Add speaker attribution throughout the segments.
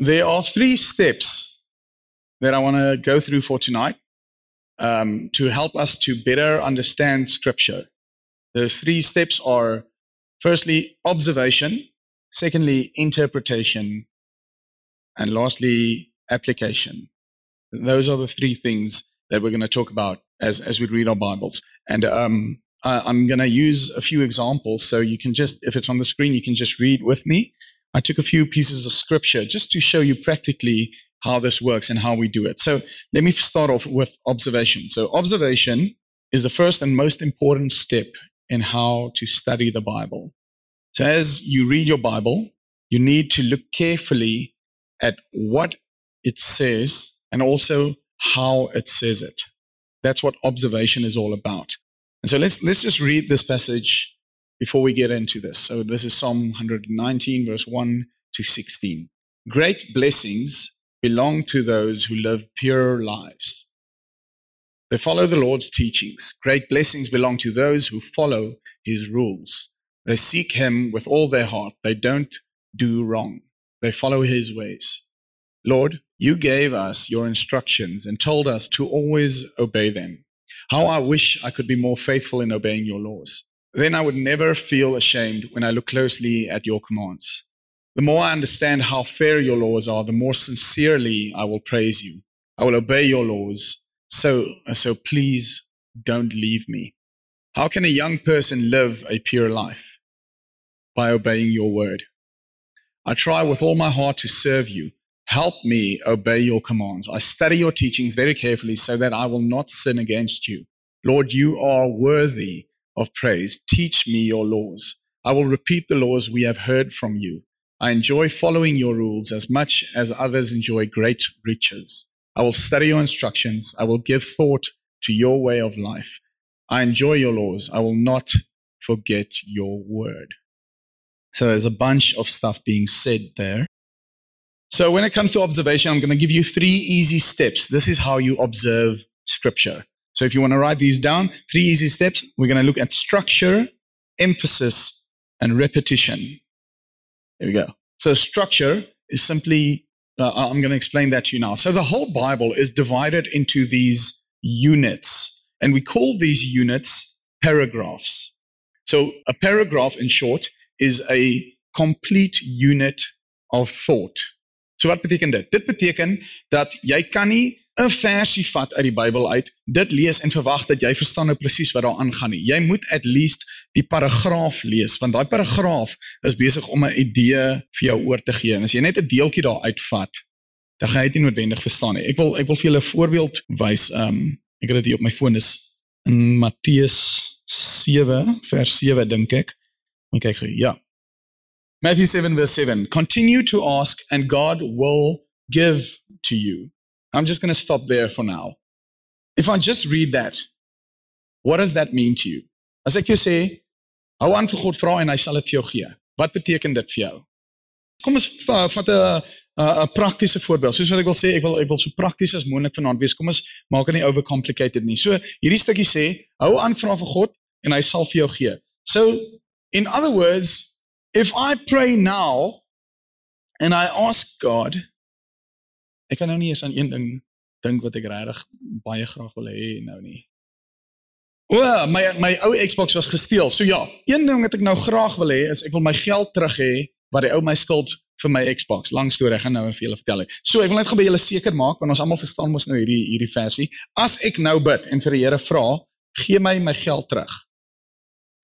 Speaker 1: there are three steps that I want to go through for tonight um, to help us to better understand Scripture. The three steps are firstly, observation, secondly, interpretation, and lastly, application. Those are the three things that we're going to talk about as, as we read our Bibles. And um, I, I'm going to use a few examples so you can just, if it's on the screen, you can just read with me. I took a few pieces of scripture just to show you practically how this works and how we do it. So let me start off with observation. So, observation is the first and most important step in how to study the Bible. So, as you read your Bible, you need to look carefully at what it says and also how it says it. That's what observation is all about. And so let's let's just read this passage before we get into this. So this is Psalm 119 verse 1 to 16. Great blessings belong to those who live pure lives. They follow the Lord's teachings. Great blessings belong to those who follow his rules. They seek him with all their heart. They don't do wrong. They follow his ways. Lord, you gave us your instructions and told us to always obey them. How I wish I could be more faithful in obeying your laws. Then I would never feel ashamed when I look closely at your commands. The more I understand how fair your laws are, the more sincerely I will praise you. I will obey your laws. So, so please don't leave me. How can a young person live a pure life? By obeying your word. I try with all my heart to serve you. Help me obey your commands. I study your teachings very carefully so that I will not sin against you. Lord, you are worthy of praise. Teach me your laws. I will repeat the laws we have heard from you. I enjoy following your rules as much as others enjoy great riches. I will study your instructions. I will give thought to your way of life. I enjoy your laws. I will not forget your word. So there's a bunch of stuff being said there. So when it comes to observation, I'm going to give you three easy steps. This is how you observe scripture. So if you want to write these down, three easy steps, we're going to look at structure, emphasis, and repetition. There we go. So structure is simply, uh, I'm going to explain that to you now. So the whole Bible is divided into these units, and we call these units paragraphs. So a paragraph, in short, is a complete unit of thought. So wat beteken dit? Dit beteken dat jy kan nie 'n versie vat uit die Bybel uit, dit lees en verwag dat jy verstaan nou presies wat daar aangaan nie. Jy moet at least die paragraaf lees want daai paragraaf is besig om 'n idee vir jou oor te gee. En as jy net 'n deeltjie daar uitvat, dan gaan jy dit nie noodwendig verstaan nie. Ek wil ek wil vir julle 'n voorbeeld wys. Um ek het dit hier op my foon is in Matteus 7 vers 7 dink ek. Moet kyk gou. Ja. Matthew 7 verse 7. Continue to ask and God will give to you. I'm just going to stop there for now. If I just read that, what does that mean to you? As ek jou sê, hou aan vir God vra en hy sal dit vir jou gee. Wat beteken dit vir jou? Kom ons vat 'n 'n praktiese voorbeeld. Soos wat ek wil sê, ek wil ek wil so prakties as moontlik vanaand wees. Kom ons maak dit nie overcomplicated nie. So hierdie stukkie sê, hou aan vra vir God en hy sal vir jou gee. So in other words, if I pray now and I ask God Ek kan nou nie eens aan een ding dink wat ek regtig baie graag wil hê nou nie. O, my my ou Xbox was gesteel. So ja, een ding wat ek nou graag wil hê is ek wil my geld terug hê wat die ou my skuld vir my Xbox. Lang storie, ek gaan nou vir julle vertel. So ek wil net gou by julle seker maak want ons almal verstaan mos nou hierdie hierdie versie. As ek nou bid en vir die Here vra, gee my my geld terug.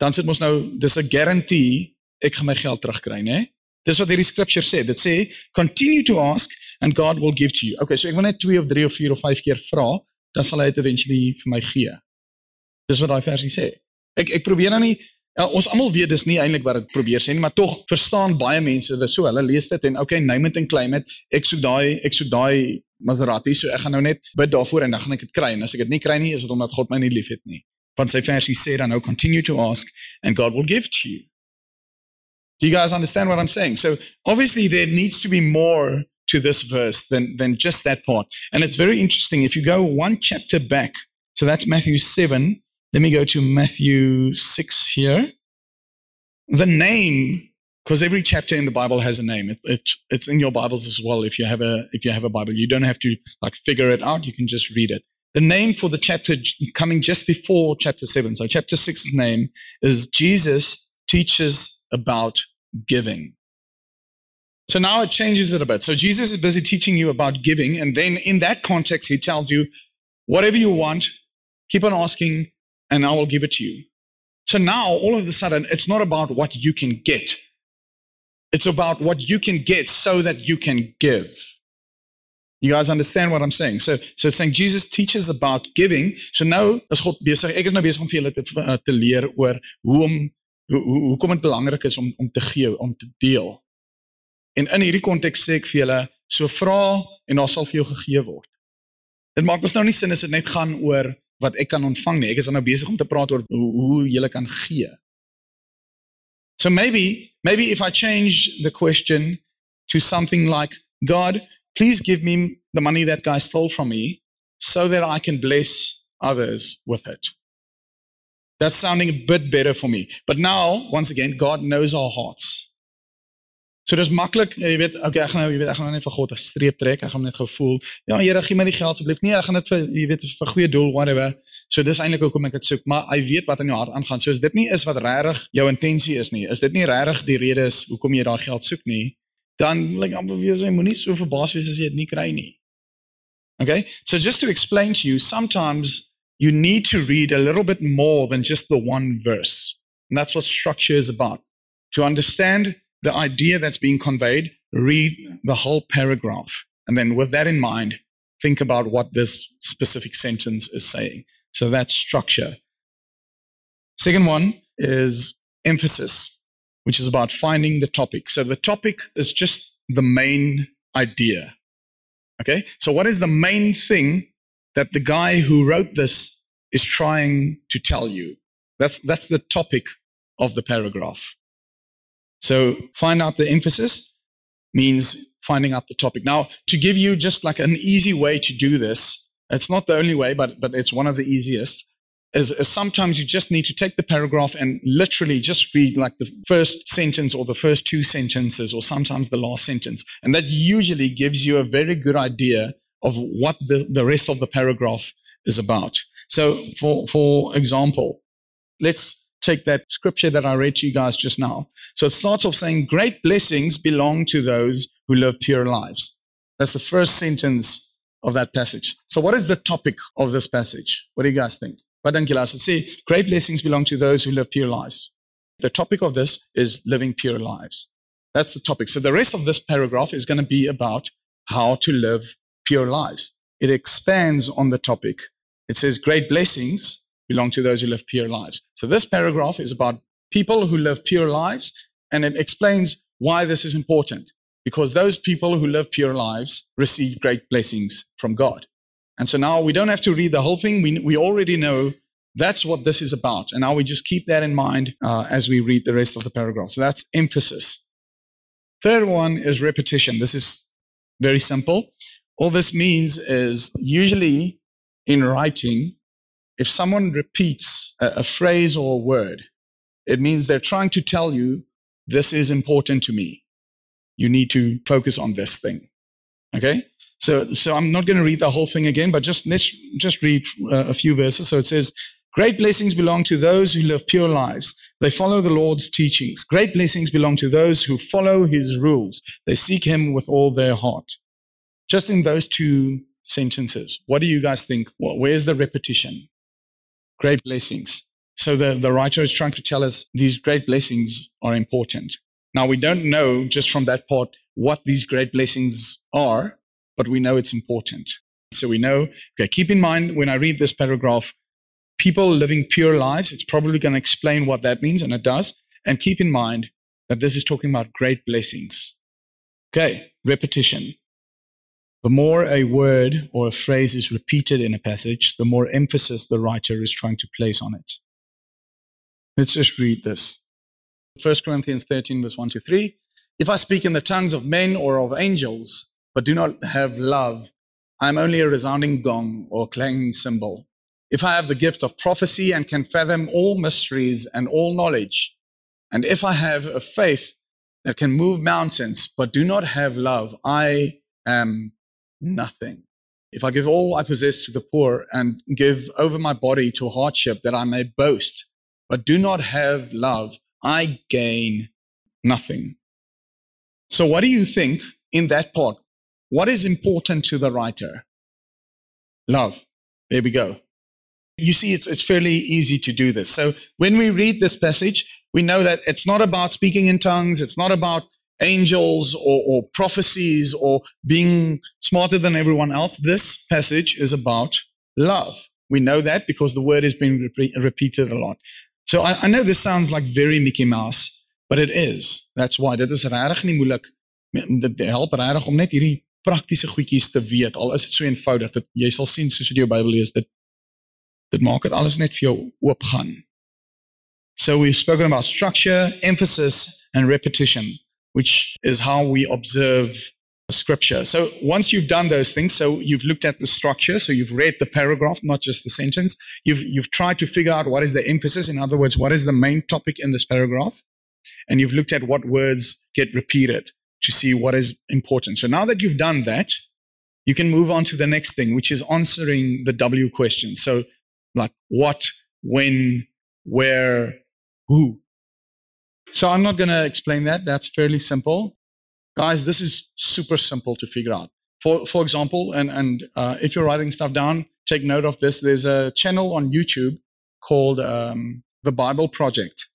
Speaker 1: Dan sit mos nou dis 'n guarantee ek gaan my geld terugkry, né? Dis wat hierdie scripture sê. Dit sê continue to ask and God will give to you. Okay, so ek wil net 2 of 3 of 4 of 5 keer vra, dan sal hy dit eventually vir my gee. Dis wat daai versie sê. Ek ek probeer nou nie ja, ons almal weet dis nie eintlik wat dit probeer sê nie, maar tog verstaan baie mense dit so. Hulle lees dit en okay, name it and claim it. Ek soek daai ek soek daai Maserati, so ek gaan nou net bid daarvoor en dan gaan ek dit kry. En as ek dit nie kry nie, is dit omdat God my nie liefhet nie. Want sy versie sê dan nou continue to ask and God will give to you. Do you guys understand what I'm saying? So obviously there needs to be more to this verse than, than just that part. And it's very interesting. If you go one chapter back, so that's Matthew 7, let me go to Matthew 6 here. The name because every chapter in the Bible has a name. It, it, it's in your Bibles as well. If you have a if you have a Bible, you don't have to like figure it out. You can just read it. The name for the chapter coming just before chapter seven. So chapter six's name is Jesus teaches about giving. So now it changes it a bit. So Jesus is busy teaching you about giving, and then in that context, he tells you, whatever you want, keep on asking, and I will give it to you. So now all of a sudden, it's not about what you can get. It's about what you can get so that you can give. You guys understand what I'm saying? So, so it's saying Jesus teaches about giving. So nou is God besig. Ek is nou besig om vir julle te, uh, te leer oor hoe om hoe hoekom dit belangrik is om om te gee, om te deel. En in hierdie konteks sê ek vir julle, so vra en daar sal vir jou gegee word. Dit maak mos nou nie sin as dit net gaan oor wat ek kan ontvang nie. Ek is nou besig om te praat oor hoe hoe jy kan gee. So maybe maybe if I change the question to something like God, please give me the money that guy stole from me so that I can bless others with it. That's sounding a bit better for me. But now, once again, God knows our hearts. So dis maklik, jy weet, okay, ek gaan nou, jy weet, ek gaan nou net vir God 'n streep trek. Ek gaan net gevoel, ja, Here, gee my die geld asseblief. Nee, ek gaan dit vir jy weet vir goeie doel whatever. So dis eintlik hoekom ek dit soek, maar hy weet wat in jou hart aangaan. So as dit nie is wat regtig jou intensie is nie, is dit nie regtig die rede is hoekom jy daai geld soek nie, dan like amper wie sê moenie so verbaas wees as jy dit nie kry nie. Okay? So just to explain to you, sometimes you need to read a little bit more than just the one verse. And that's what structure is about. To understand the idea that's being conveyed, read the whole paragraph. And then with that in mind, think about what this specific sentence is saying. So that's structure. Second one is emphasis, which is about finding the topic. So the topic is just the main idea. Okay. So what is the main thing that the guy who wrote this is trying to tell you? That's, that's the topic of the paragraph. So find out the emphasis means finding out the topic. Now, to give you just like an easy way to do this, it's not the only way, but, but it's one of the easiest, is, is sometimes you just need to take the paragraph and literally just read like the first sentence or the first two sentences or sometimes the last sentence. And that usually gives you a very good idea of what the, the rest of the paragraph is about. So for, for example, let's take that scripture that I read to you guys just now. So it starts off saying, Great blessings belong to those who live pure lives. That's the first sentence of that passage. So, what is the topic of this passage? What do you guys think? Dit sê great blessings belong to those who live pure lives? The topic of this is living pure lives. That's the topic. So the rest of this paragraph is going to be about how to live pure lives. It expands on the topic. It says great blessings belong to those who live pure lives. So this paragraph is about people who live pure lives, and it explains why this is important. Because those people who live pure lives receive great blessings from God. And so now we don't have to read the whole thing. We, we already know that's what this is about. And now we just keep that in mind uh, as we read the rest of the paragraph. So that's emphasis. Third one is repetition. This is very simple. All this means is usually in writing, if someone repeats a, a phrase or a word, it means they're trying to tell you, this is important to me. You need to focus on this thing. Okay? So, so I'm not going to read the whole thing again, but just let's just read uh, a few verses. So it says, Great blessings belong to those who live pure lives. They follow the Lord's teachings. Great blessings belong to those who follow his rules. They seek him with all their heart. Just in those two sentences, what do you guys think? Where's the repetition? great blessings. So the, the writer is trying to tell us these great blessings are important. Now, we don't know just from that part what these great blessings are, but we know it's important. So we know, okay, keep in mind when I read this paragraph, people living pure lives, it's probably going to explain what that means, and it does. And keep in mind that this is talking about great blessings. Okay, repetition. The more a word or a phrase is repeated in a passage, the more emphasis the writer is trying to place on it. Let's just read this. 1 Corinthians 13, verse 1 to 3. If I speak in the tongues of men or of angels, but do not have love, I am only a resounding gong or clanging cymbal. If I have the gift of prophecy and can fathom all mysteries and all knowledge, and if I have a faith that can move mountains, but do not have love, I am nothing. If I give all I possess to the poor and give over my body to hardship that I may boast, but do not have love, I gain nothing. So, what do you think in that part? What is important to the writer? Love. There we go. You see, it's, it's fairly easy to do this. So, when we read this passage, we know that it's not about speaking in tongues, it's not about angels or, or prophecies or being smarter than everyone else. This passage is about love. We know that because the word has been re- repeated a lot. So I, I know this sounds like very Mickey Mouse, but it is. That's why. Dit is regtig nie moeilik. Dit help regtig om net hierdie praktiese goedjies te weet. Al is dit so eenvoudig dat jy sal sien soos jy die Bybel lees, dit dit maak dit alles net vir jou oopgaan. So we've spoken about structure, emphasis, and repetition, which is how we observe scripture. So once you've done those things, so you've looked at the structure, so you've read the paragraph, not just the sentence. You've you've tried to figure out what is the emphasis. In other words, what is the main topic in this paragraph, and you've looked at what words get repeated to see what is important. So now that you've done that, you can move on to the next thing, which is answering the W question. So like what, when, where, who. So I'm not going to explain that. That's fairly simple. Guys, this is super simple to figure out. For, for example, and, and uh, if you're writing stuff down, take note of this. There's a channel on YouTube called um, The Bible Project.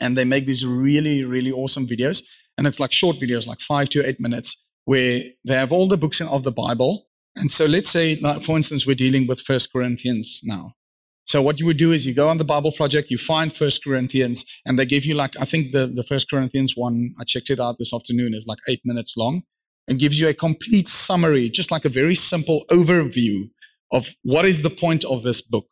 Speaker 1: And they make these really, really awesome videos. And it's like short videos, like five to eight minutes, where they have all the books of the Bible. And so let's say, like, for instance, we're dealing with First Corinthians now. So what you would do is you go on the Bible Project, you find First Corinthians, and they give you like I think the the First Corinthians one I checked it out this afternoon is like eight minutes long, and gives you a complete summary, just like a very simple overview of what is the point of this book.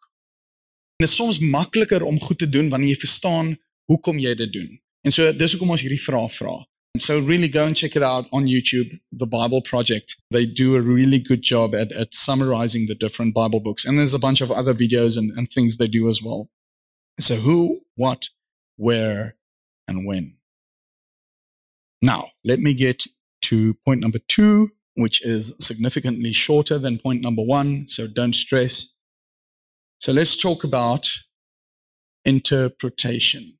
Speaker 1: En is soms makliker om goed te doen wanneer jy verstaan hoekom jy dit doen. En so dis hoekom ons hierdie vrae vra. So really go and check it out on YouTube, the Bible Project. They do a really good job at, at summarizing the different Bible books. And there's a bunch of other videos and, and things they do as well. So who, what, where, and when. Now, let me get to point number two, which is significantly shorter than point number one. So don't stress. So let's talk about interpretation.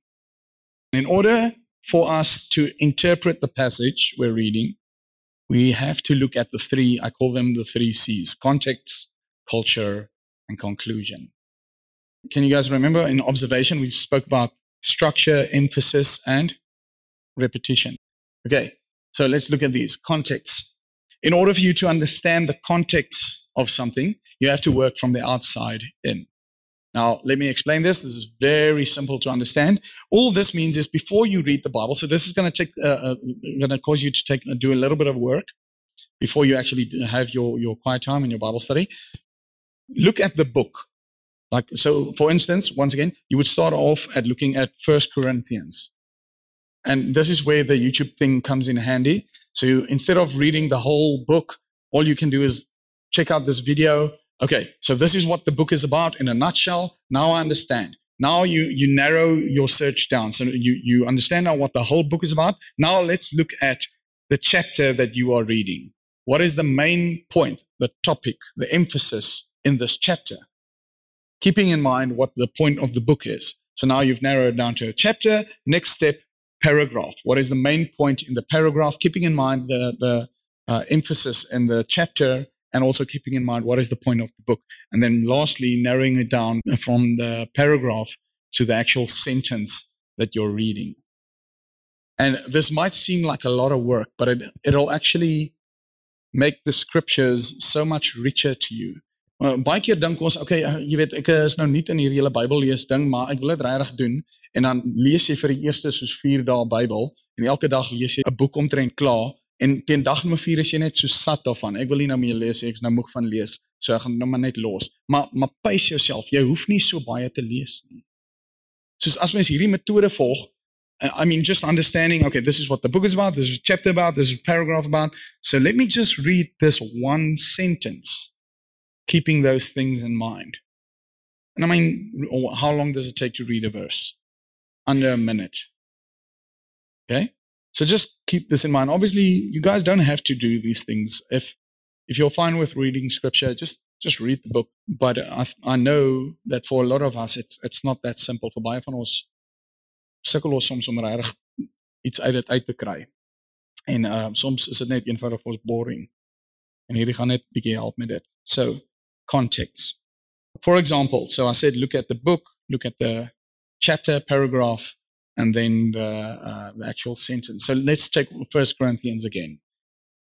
Speaker 1: In order for us to interpret the passage we're reading, we have to look at the three, I call them the three C's context, culture, and conclusion. Can you guys remember in observation, we spoke about structure, emphasis, and repetition? Okay, so let's look at these context. In order for you to understand the context of something, you have to work from the outside in. Now, let me explain this. This is very simple to understand. All this means is before you read the Bible, so this is going to take, uh, uh, going to cause you to take, do a little bit of work before you actually have your, your quiet time and your Bible study. Look at the book. Like, so for instance, once again, you would start off at looking at First Corinthians. And this is where the YouTube thing comes in handy. So instead of reading the whole book, all you can do is check out this video, Okay, so this is what the book is about in a nutshell. Now I understand. Now you, you narrow your search down. So you, you understand now what the whole book is about. Now let's look at the chapter that you are reading. What is the main point, the topic, the emphasis in this chapter? Keeping in mind what the point of the book is. So now you've narrowed down to a chapter. Next step, paragraph. What is the main point in the paragraph? Keeping in mind the, the uh, emphasis in the chapter and also keeping in mind what is the point of the book. And then lastly, narrowing it down from the paragraph to the actual sentence that you're reading. And this might seem like a lot of work, but it, it'll actually make the scriptures so much richer to you. Uh, baie keer dink ons, okay, uh, jy weet ek is nou nie in hierdie hele Bybel lees ding, maar ek wil dit regtig doen en dan lees jy vir die eerste soos 4 dae Bybel en elke dag lees jy 'n boek omtrent klaar En teen dag nommer 4 is jy net so sat daarvan. Ek wil nie nou meer lees, ek's nou moeg van lees. So ek gaan nou maar net los. Maar maar pace jouself. Jy hoef nie so baie te lees nie. Soos as mens hierdie metode volg, uh, I mean just understanding, okay, this is what the book is about, this is a chapter about, this is a paragraph about. So let me just read this one sentence keeping those things in mind. And I mean, how long does it take to read a verse? Under a minute. Okay? So just keep this in mind. Obviously, you guys don't have to do these things. If if you're fine with reading scripture, just just read the book. But I, I know that for a lot of us, it's it's not that simple. For baie van ons sukkel ons soms om regtig iets uit dit uit te kry. En uh soms is dit net eenvoudig ons boring. En hierdie gaan net bietjie help met dit. So, context. For example, so I said look at the book, look at the chapter, paragraph, and then the, uh, the actual sentence. So let's take First Corinthians again.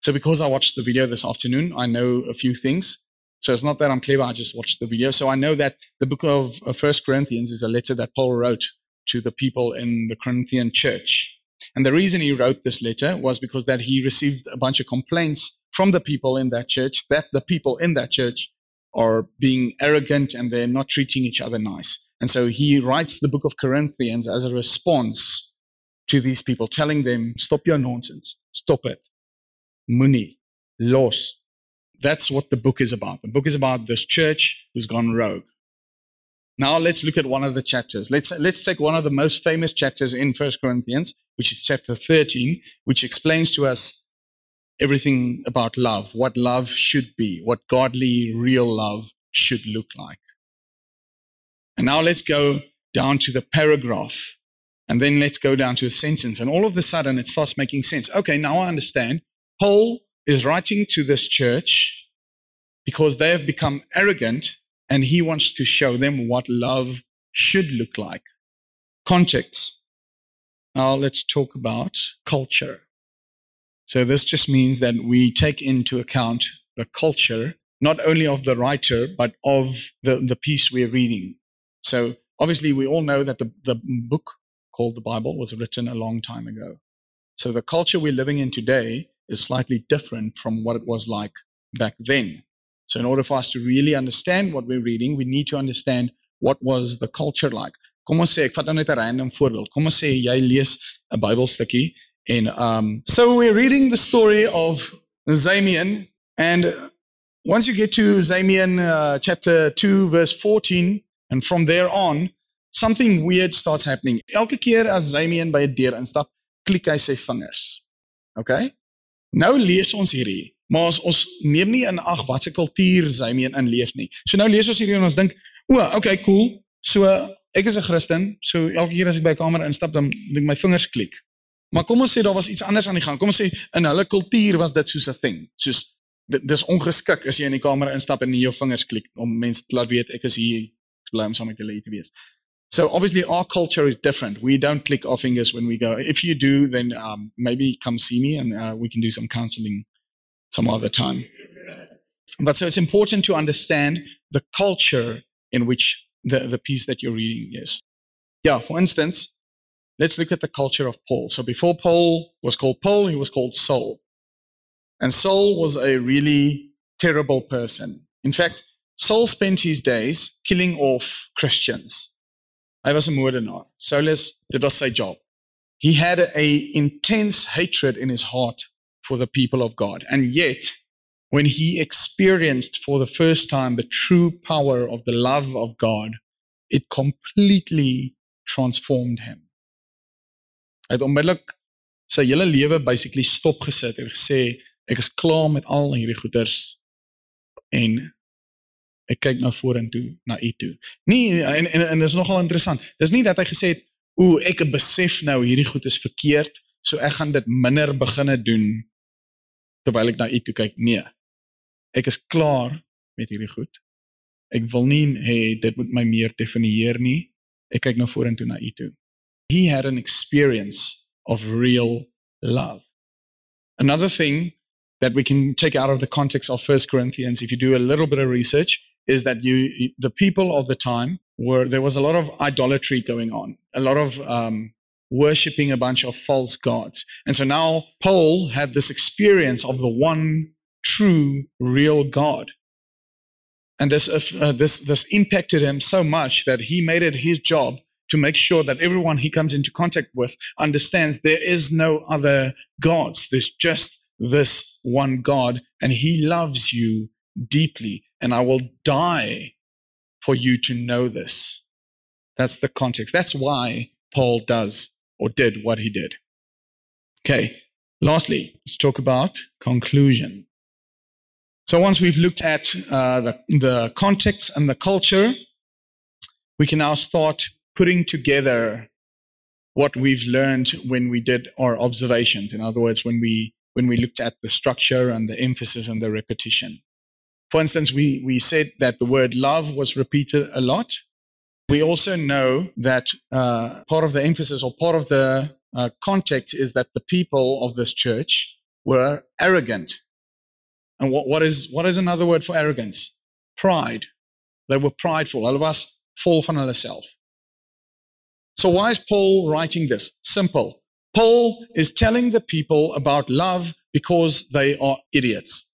Speaker 1: So because I watched the video this afternoon, I know a few things. So it's not that I'm clever, I just watched the video. So I know that the book of First Corinthians is a letter that Paul wrote to the people in the Corinthian church. And the reason he wrote this letter was because that he received a bunch of complaints from the people in that church that the people in that church are being arrogant and they're not treating each other nice. And so he writes the book of Corinthians as a response to these people, telling them, stop your nonsense, stop it, muni, los. That's what the book is about. The book is about this church who's gone rogue. Now let's look at one of the chapters. Let's let's take one of the most famous chapters in First Corinthians, which is chapter 13, which explains to us everything about love, what love should be, what godly, real love should look like. And now let's go down to the paragraph. And then let's go down to a sentence. And all of a sudden it starts making sense. Okay, now I understand. Paul is writing to this church because they have become arrogant and he wants to show them what love should look like. Context. Now let's talk about culture. So this just means that we take into account the culture, not only of the writer, but of the, the piece we're reading. So obviously we all know that the, the book called the Bible was written a long time ago. So the culture we're living in today is slightly different from what it was like back then. So in order for us to really understand what we're reading, we need to understand what was the culture like. Kom ons sê ek vat net 'n random voorbeeld. Kom ons sê jy lees 'n Bybelstukkie en um so we're reading the story of Zamian and once you get to Zamian uh, chapter 2 verse 14 and from there on, something weird starts happening. Elke keer as Zamian by 'n deur instap, klik hy sy vingers. Okay? Nou lees ons hierdie, maar ons, ons neem nie in ag wat se kultuur Zamian in leef nie. So nou lees ons hierdie en ons dink, "O, okay, cool. So ek is 'n Christen, so elke keer as ek by 'n kamer instap, dan dink my vingers klik." Maar kom ons sê daar was iets anders aan die gang. Kom ons sê in hulle kultuur was dit soos 'n ding. Soos dis ongeskik as jy in die kamer instap en nie jou vingers klik om mense te laat weet ek is hier om saam met julle. So obviously our culture is different. We don't click our fingers when we go. If you do, then um, maybe come see me and uh, we can do some counseling some other time. But so it's important to understand the culture in which the, the piece that you're reading is. Yeah, for instance, let's look at the culture of Paul. So before Paul was called Paul, he was called Saul. And Saul was a really terrible person. In fact, Saul spent his days killing off Christians. Hy was 'n moordenaar. Saulus, dit was sy job. He had a intense hatred in his heart for the people of God. And yet, when he experienced for the first time the true power of the love of God, it completely transformed him. Hy het onmiddellik sy hele lewe basically stopgesit en gesê ek is klaar met al hierdie goeders en ek kyk na vorentoe na u toe. Nie en en en dis nogal interessant. Dis nie dat hy gesê het o, ek besef nou hierdie goed is verkeerd, so ek gaan dit minder beginne doen terwyl ek na u toe kyk. Nee. Ek is klaar met hierdie goed. Ek wil nie hê dit moet my meer definieer nie. Ek kyk na vorentoe na u toe. He had an experience of real love. Another thing that we can take out of the context of First Corinthians, if you do a little bit of research, is that you the people of the time were there was a lot of idolatry going on, a lot of um, worshiping a bunch of false gods, and so now Paul had this experience of the one true, real God, and this uh, this this impacted him so much that he made it his job to make sure that everyone he comes into contact with understands there is no other gods. There's just this one God, and He loves you deeply, and I will die for you to know this. That's the context. That's why Paul does or did what he did. Okay, lastly, let's talk about conclusion. So once we've looked at uh, the, the context and the culture, we can now start putting together what we've learned when we did our observations. In other words, when we when we looked at the structure and the emphasis and the repetition. For instance, we, we said that the word love was repeated a lot. We also know that uh, part of the emphasis or part of the uh, context is that the people of this church were arrogant. And what, what, is, what is another word for arrogance? Pride. They were prideful. All of us fall from self. So why is Paul writing this? Simple. Paul is telling the people about love because they are idiots.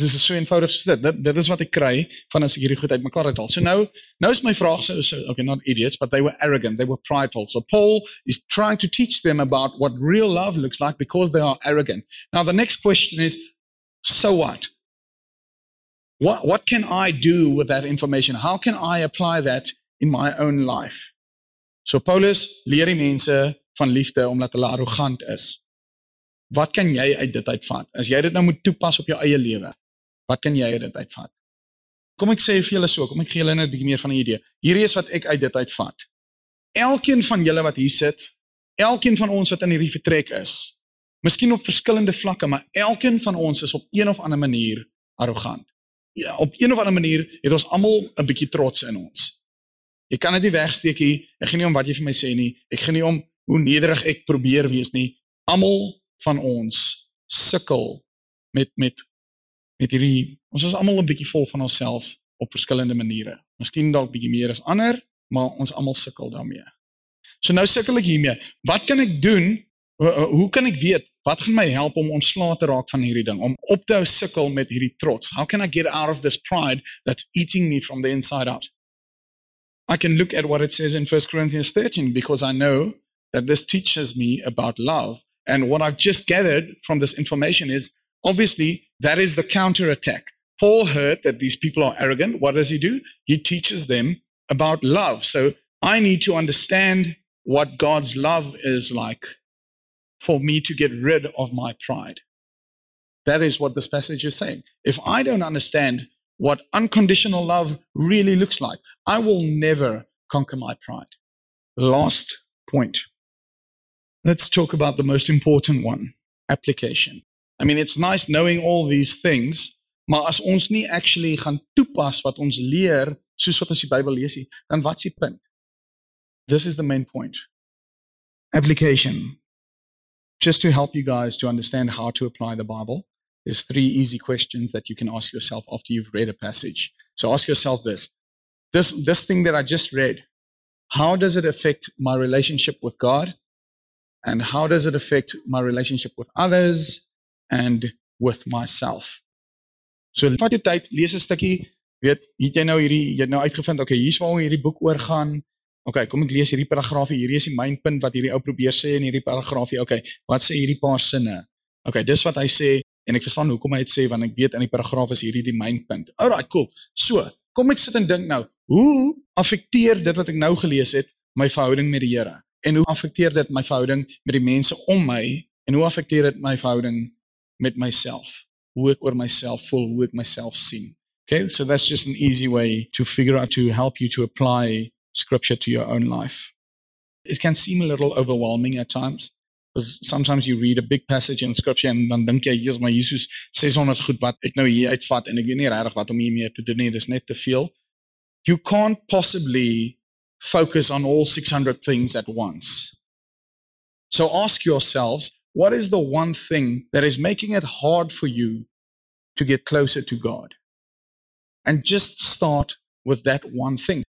Speaker 1: Dis is so eenvoudig soos dit. dit. Dit is wat ek kry van as ek hierdie goed uitmekaar uithaal. So nou, nou is my vraag so, so okay, not idiots, but they were arrogant, they were prideful. So Paul is trying to teach them about what real love looks like because they are arrogant. Now the next question is, so what? What, what can I do with that information? How can I apply that in my own life? So Paulus leer die mense van liefde omdat hulle arrogant is. Wat kan jy uit dit uitvat? As jy dit nou moet toepas op jou eie lewe, wat kan jy uit dit uitvat? Kom ek sê vir julle so, kom ek gee julle net 'n bietjie meer van 'n idee. Hierdie is wat ek uit dit uitvat. Elkeen van julle wat hier sit, elkeen van ons wat in hierdie vertrek is, miskien op verskillende vlakke, maar elkeen van ons is op een of ander manier arrogant. Ja, op een of ander manier het ons almal 'n bietjie trots in ons. Jy kan dit nie wegsteek nie. Ek gaan nie om wat jy vir my sê nie. Ek gaan nie om hoe nederig ek probeer wees nie. Almal van ons sukkel met met met hierdie ons is almal 'n bietjie vol van onsself op verskillende maniere. Miskien dalk bietjie meer as ander, maar ons almal sukkel daarmee. So nou sukkel ek hiermee. Wat kan ek doen? Hoe kan ek weet wat gaan my help om ontslae te raak van hierdie ding? Om op te hou sukkel met hierdie trots. How can I get out of this pride that's eating me from the inside out? I can look at what it says in 1 Corinthians 13 because I know that this teaches me about love. And what I've just gathered from this information is obviously that is the counterattack. Paul heard that these people are arrogant. What does he do? He teaches them about love. So I need to understand what God's love is like for me to get rid of my pride. That is what this passage is saying. If I don't understand what unconditional love really looks like. I will never conquer my pride. Last point. Let's talk about the most important one application. I mean, it's nice knowing all these things, maar as ons nie actually gaan toepas wat ons leer soos wat ons die Bybel lees nie, dan wat's die punt? This is the main point. Application. Just to help you guys to understand how to apply the Bible, there's three easy questions that you can ask yourself after you've read a passage. So ask yourself this. This this thing that I just read, how does it affect my relationship with God? And how does it affect my relationship with others and with myself? So vat jou tyd, lees 'n stukkie, weet, het jy nou hierdie jy nou uitgevind, okay, hier's waar hierdie boek oor gaan. Okay, kom ek lees hierdie paragraafie. Hierdie is die mynpunt wat hierdie ou probeer sê in hierdie paragraafie. Okay, wat sê hierdie paar sinne? Okay, dis wat hy sê en ek verstaan hoekom hy dit sê want ek weet in die paragraaf is hierdie die mynpunt. Alraai, cool. So, kom ek sit en dink nou, hoe affekteer dit wat ek nou gelees het my verhouding met die Here? En hoe affekteer dit my verhouding met die mense om my en hoe affekteer dit my verhouding met myself? Ek oor myself hoe ek myself sien. Okay, so that's just an easy way to figure out to help you to apply scripture to your own life. It can seem a little overwhelming at times. Because sometimes you read a big passage in scripture en dan dink jy Jesus maar Jesus 600 goed wat ek nou hier uitvat en ek weet nie regtig wat om hiermee te doen nie dis net te veel. You can't possibly focus on all 600 things at once. So ask yourselves what is the one thing that is making it hard for you to get closer to God? And just start with that one thing.